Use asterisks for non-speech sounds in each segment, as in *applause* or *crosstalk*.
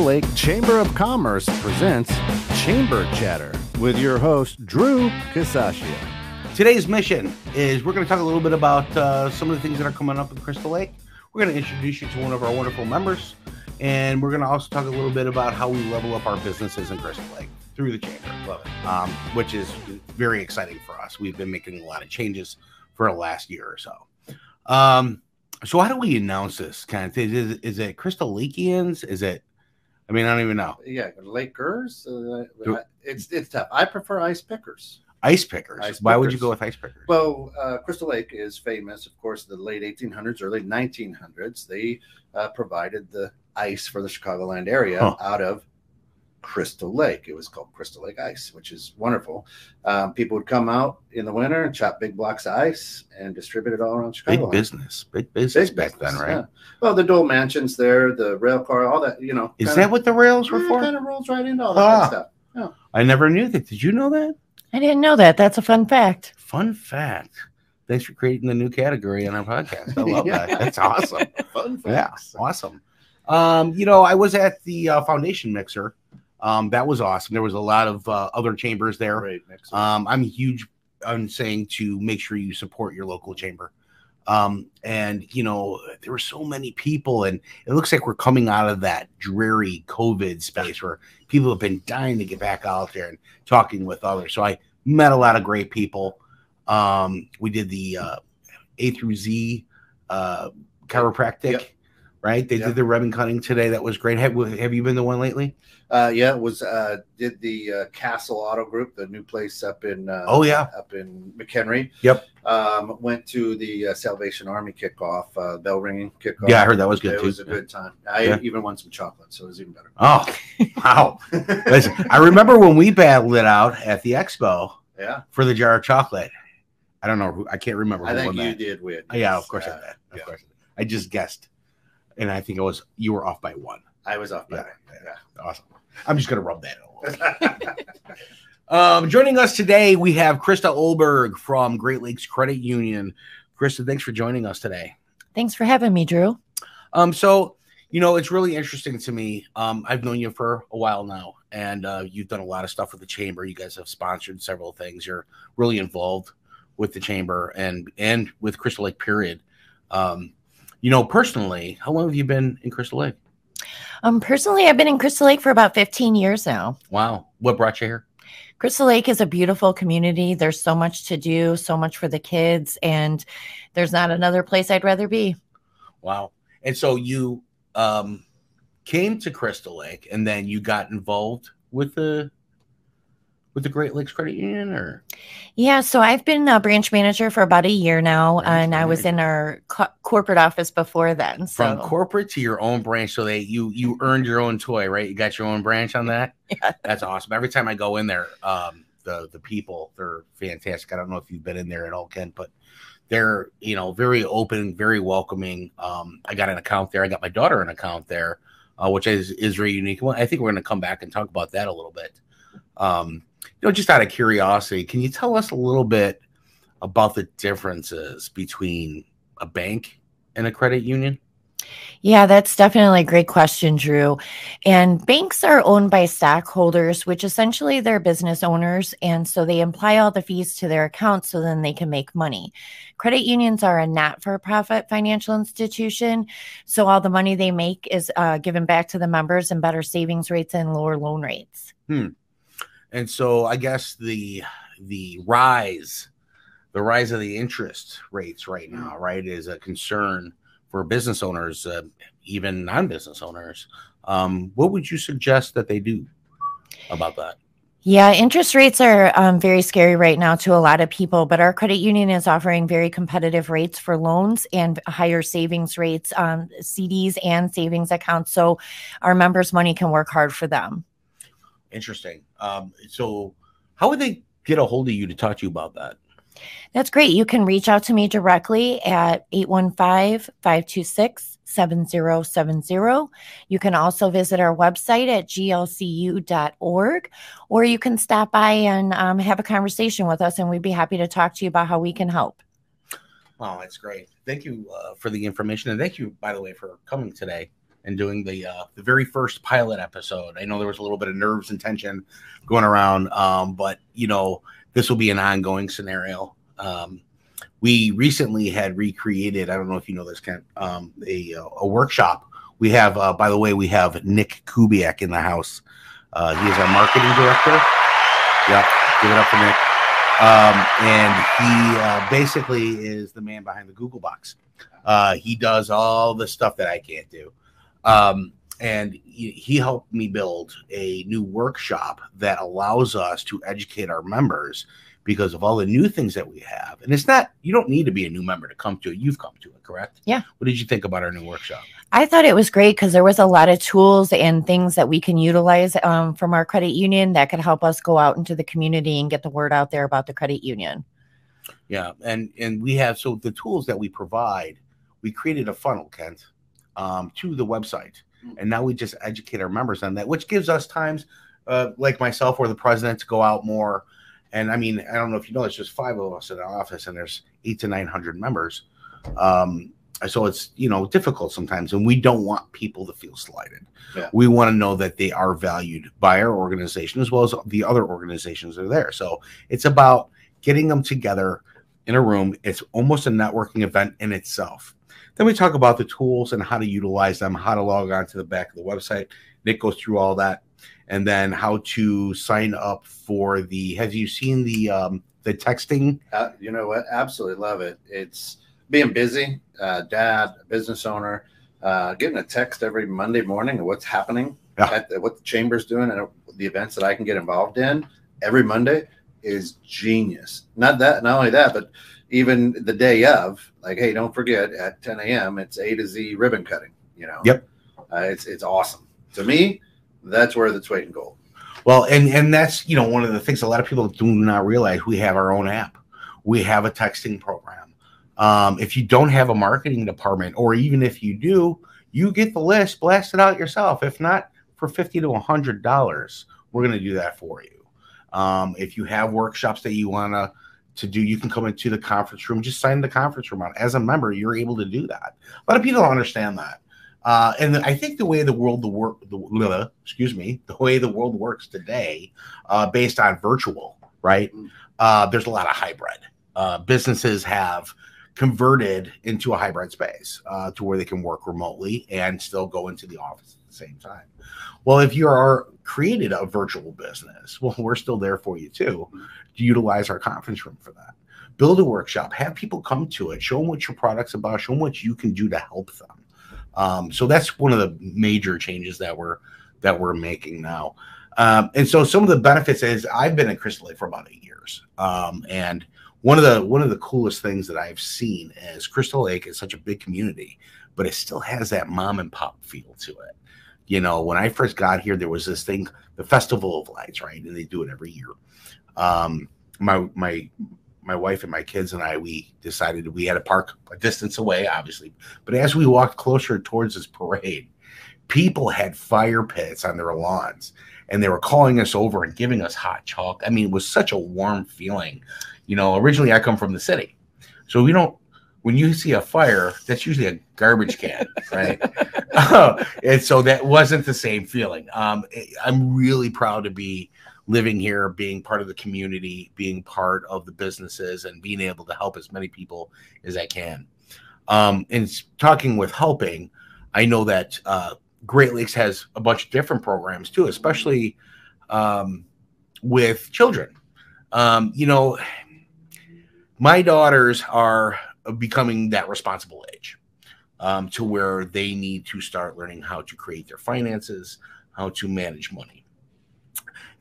Lake Chamber of Commerce presents Chamber Chatter with your host, Drew Casaccio. Today's mission is we're going to talk a little bit about uh, some of the things that are coming up in Crystal Lake. We're going to introduce you to one of our wonderful members, and we're going to also talk a little bit about how we level up our businesses in Crystal Lake through the chamber. Love it. Um, which is very exciting for us. We've been making a lot of changes for the last year or so. Um, so how do we announce this kind of thing? Is, is it Crystal Lakeans? Is it? I mean, I don't even know. Yeah, Lakers. Uh, it's it's tough. I prefer ice pickers. Ice pickers. Ice Why would you go with ice pickers? Well, uh, Crystal Lake is famous, of course, the late 1800s, early 1900s. They uh, provided the ice for the Chicagoland area Huh. out of Crystal Lake. It was called Crystal Lake Ice, which is wonderful. Um, people would come out in the winter and chop big blocks of ice and distribute it all around Chicago. big business. Big business back then, right? Yeah. Well, the dual mansions there, the rail car, all that, you know. Is that what the rails were for? Kind of rolls right into all that kind Ah. of stuff. I never knew that. Did you know that? I didn't know that. That's a fun fact. Fun fact. Thanks for creating the new category on our podcast. I love *laughs* Yeah. that. That's awesome. Fun Yeah, facts. awesome. Um, you know, I was at the uh, foundation mixer. Um, that was awesome. There was a lot of uh, other chambers there. Next Um, I'm huge on saying to make sure you support your local chamber. Um, and you know, there were so many people, and it looks like we're coming out of that dreary COVID space where people have been dying to get back out there and talking with others. So I met a lot of great people. Um, we did the uh, A through Z uh, chiropractic, Yep. Right? They Yep. did the ribbon cutting today. That was great. Have, have you been the one lately? Uh, yeah, it was uh, did the uh, Castle Auto Group, the new place up in uh, Oh, yeah. up in McHenry. Yep. Um, went to the uh, Salvation Army kickoff, uh, bell ringing kickoff. Yeah, I heard that was good It too. was a good time. I Yeah. even won some chocolate, so it was even better. Oh, wow. *laughs* Listen, I remember when we battled it out at the expo yeah, for the jar of chocolate. I don't know who I can't remember. I who think you that. did win. Yeah, of course I did. Of yeah. course, I, did. I just guessed, and I think it was you were off by one. I was off by Yeah, yeah. Awesome. I'm just gonna rub that in a little. Um, joining us today, we have Krista Oehlberg from Great Lakes Credit Union. Krista, thanks for joining us today. Thanks for having me, Drew. Um, so you know, it's really interesting to me. Um, I've known you for a while now, and uh, you've done a lot of stuff with the chamber. You guys have sponsored several things. You're really involved with the chamber and and with Crystal Lake. Period. Um, you know, personally, how long have you been in Crystal Lake? Um, personally, I've been in Crystal Lake for about 15 years now. Wow, what brought you here? Crystal Lake is a beautiful community. There's so much to do, so much for the kids, and there's not another place I'd rather be. Wow. And so you um, came to Crystal Lake, and then you got involved with the with the Great Lakes Credit Union, or? Yeah, so I've been a branch manager for about a year now, Branch and I was in our co- corporate office before then. So. From corporate to your own branch so they you you earned your own toy right? You got your own branch on that? *laughs* Yeah. that's awesome. Every time i go in there um the the people they're fantastic. I don't know if you've been in there at all ken but they're you know very open very welcoming. Um i got an account there. I got my daughter an account there uh, which is is very unique. Well, i think we're going to come back and talk about that a little bit um you know just out of curiosity can you tell us a little bit about the differences between a bank and a credit union Yeah, that's definitely a great question, Drew. And banks are owned by stockholders, which essentially they're business owners. And so they apply all the fees to their accounts so then they can make money. Credit unions are a not for profit financial institution. So all the money they make is uh, given back to the members and better savings rates and lower loan rates. And so I guess the the rise, the rise of the interest rates right now, right, is a concern for business owners, uh, even non-business owners. Um, what would you suggest that they do about that? Yeah, interest rates are um, very scary right now to a lot of people, but our credit union is offering very competitive rates for loans and higher savings rates on CDs and savings accounts. So our members' money can work hard for them. Interesting. Um, so, how would they get a hold of you to talk to you about that? That's great. You can reach out to me directly at 815 526 7070. You can also visit our website at glcu.org, or you can stop by and um, have a conversation with us, and we'd be happy to talk to you about how we can help. Wow, that's great. Thank you uh, for the information, and thank you, by the way, for coming today and doing the uh, the very first pilot episode. I know there was a little bit of nerves and tension going around, um, but you know this will be an ongoing scenario. Um, we recently had recreated. I don't know if you know this, Kent, um, a a workshop. We have, uh, by the way, we have Nick Kubiak in the house. Uh, he is our marketing director. Yep, give it up for Nick. Um, and he uh, basically is the man behind the Google box. Uh, he does all the stuff that I can't do. Um, and he, he helped me build a new workshop that allows us to educate our members because of all the new things that we have. And it's not, you don't need to be a new member to come to it. You've come to it, correct? Yeah. What did you think about our new workshop? I thought it was great because there was a lot of tools and things that we can utilize um, from our credit union that could help us go out into the community and get the word out there about the credit union. Yeah, and and we have so the tools that we provide, we created a funnel, Kent, um, to the website, and now we just educate our members on that, which gives us times, uh, like myself or the president, to go out more. And I mean, I don't know if you know, it's just five of us in our office, and there's eight to nine hundred members. Um, so it's you know difficult sometimes, and we don't want people to feel slighted. Yeah. We want to know that they are valued by our organization as well as the other organizations that are there. So it's about getting them together in a room. It's almost a networking event in itself. Then we talk about the tools and how to utilize them, how to log on to the back of the website. Nick goes through all that, and then how to sign up for the. Have you seen the um, the texting? Uh, you know what? Absolutely love it. It's being busy, uh, dad, business owner, uh, getting a text every Monday morning of what's happening, Yeah. at the, what the chamber's doing, and the events that I can get involved in every Monday is genius. Not that, not only that, but even the day of, like, hey, don't forget at 10 a.m. it's A to Z ribbon cutting. You know. Yep. Uh, it's it's awesome. To me, that's where the weight in gold. Well, and and that's you know one of the things a lot of people do not realize. We have our own app. We have a texting program. Um, if you don't have a marketing department, or even if you do, you get the list, blast it out yourself. If not, for fifty to hundred dollars, we're going to do that for you. Um, if you have workshops that you want to to do, you can come into the conference room. Just sign the conference room out. As a member, you're able to do that. A lot of people don't understand that. Uh, and I think the way the world the work the excuse me the way the world works today, uh, based on virtual, right? Uh, there's a lot of hybrid. Uh, businesses have converted into a hybrid space uh, to where they can work remotely and still go into the office same time. Well, if you are created a virtual business, *laughs* well, we're still there for you too. To utilize our conference room for that. Build a workshop, have people come to it, show them what your product's about, show them what you can do to help them. Um, so that's one of the major changes that we're that we're making now. Um, and so some of the benefits is I've been at Crystal Lake for about eight years, um, and one of the one of the coolest things that I've seen is Crystal Lake is such a big community, but it still has that mom and pop feel to it. You know, when I first got here, there was this thing, the Festival of Lights, right? And they do it every year. Um, my my my wife and my kids and I, we decided we had to park a distance away, obviously. But as we walked closer towards this parade, people had fire pits on their lawns and they were calling us over and giving us hot chalk. I mean, it was such a warm feeling. You know, originally I come from the city. So we don't, when you see a fire, that's usually a garbage can, *laughs* right? and so that wasn't the same feeling. Um, I'm really proud to be living here, being part of the community, being part of the businesses, and being able to help as many people as I can. Um, and talking with helping, I know that uh, Great Lakes has a bunch of different programs too, especially um, with children. Um, you know, my daughters are becoming that responsible age um, to where they need to start learning how to create their finances, how to manage money.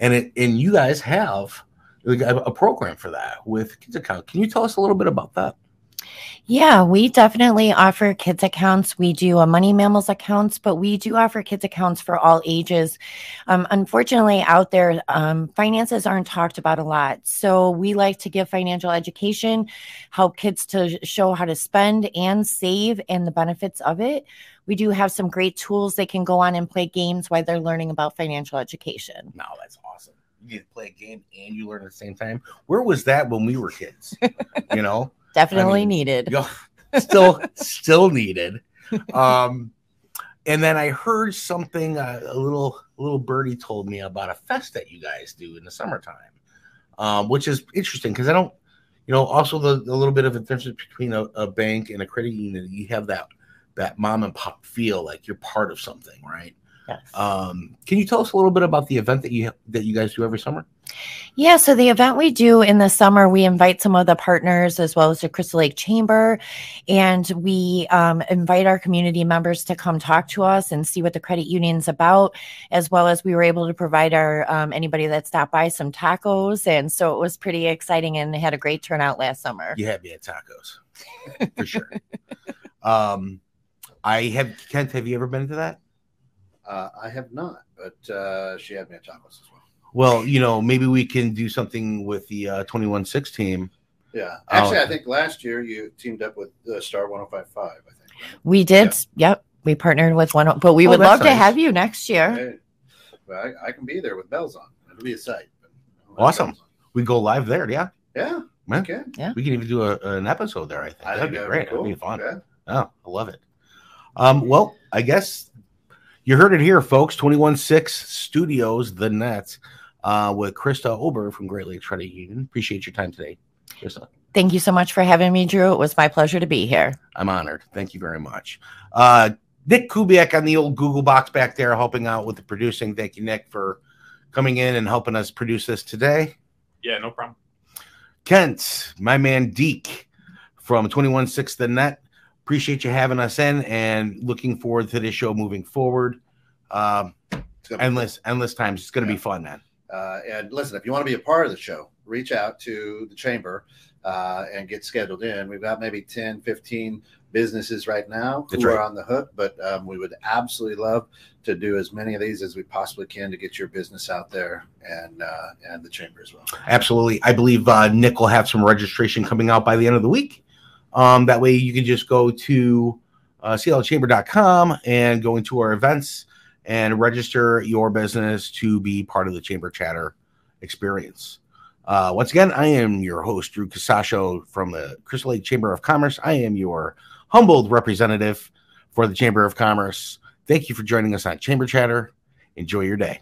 And it and you guys have a, a program for that with kids account. Can you tell us a little bit about that Yeah, we definitely offer kids accounts. We do a money mammals accounts, but we do offer kids accounts for all ages. Um, unfortunately, out there, um, finances aren't talked about a lot. So we like to give financial education, help kids to show how to spend and save and the benefits of it. We do have some great tools they can go on and play games while they're learning about financial education. no that's awesome you get to play a game and you learn at the same time where was that when we were kids *laughs* you know Definitely mean, needed. *laughs* Still still needed um and then I heard something uh, a little little birdie told me about a fest that you guys do in the summertime, um, which is interesting because I don't, you know, also the, the little bit of a difference between a, a bank and a credit union. You have that that mom and pop feel like you're part of something, right? Yes. Um, can you tell us a little bit about the event that you that you guys do every summer? Yeah, so the event we do in the summer, we invite some of the partners as well as the Crystal Lake Chamber, and we um, invite our community members to come talk to us and see what the credit union's about, as well as we were able to provide our um, anybody that stopped by some tacos, and so it was pretty exciting and had a great turnout last summer. You had me at tacos for sure. *laughs* um, I have Kent. Have you ever been to that? Uh, I have not, but uh, she had me at tacos as well. Well, you know, maybe we can do something with the uh, 21-6 team. Yeah, actually, Oh. I think last year you teamed up with uh, Star 105.5. I think. Right? We did, yep, we partnered with one, but we Oh, would that's love to have you next year. Hey, well, I, I can be there with bells on. It'll be a sight. but I'll have Awesome. We go live there, yeah. Yeah. Man. Okay. We can even do a, an episode there. I think I that'd think be that'd great. cool. That'd be fun. Yeah. Oh, I love it. Um, well, I guess you heard it here, folks. 21-6 Studios, the Nets, uh, with Krista Oehlberg from Great Lakes Credit Union. Appreciate your time today, Krista. Thank you so much for having me, Drew. It was my pleasure to be here. I'm honored. Thank you very much. Uh, Nick Kubiak on the old Google box back there helping out with the producing. Thank you, Nick, for coming in and helping us produce this today. Yeah, no problem. Kent, my man Deek from 21-6 The Net. Appreciate you having us in and looking forward to this show moving forward. Um, It's gonna be endless, endless times. It's going to Yeah. be fun, man. Uh, and listen, if you want to be a part of the show, reach out to the chamber uh, and get scheduled in. We've got maybe 10, 15 businesses right now That's who right. are on the hook, but um, we would absolutely love to do as many of these as we possibly can to get your business out there and uh, and the chamber as well. Absolutely. I believe uh, Nick will have some registration coming out by the end of the week. Um, that way you can just go to uh, clchamber.com and go into our events and register your business to be part of the Chamber Chatter experience. Uh, once again, I am your host, Drew Casaccio from the Crystal Lake Chamber of Commerce. I am your humbled representative for the Chamber of Commerce. Thank you for joining us on Chamber Chatter. Enjoy your day.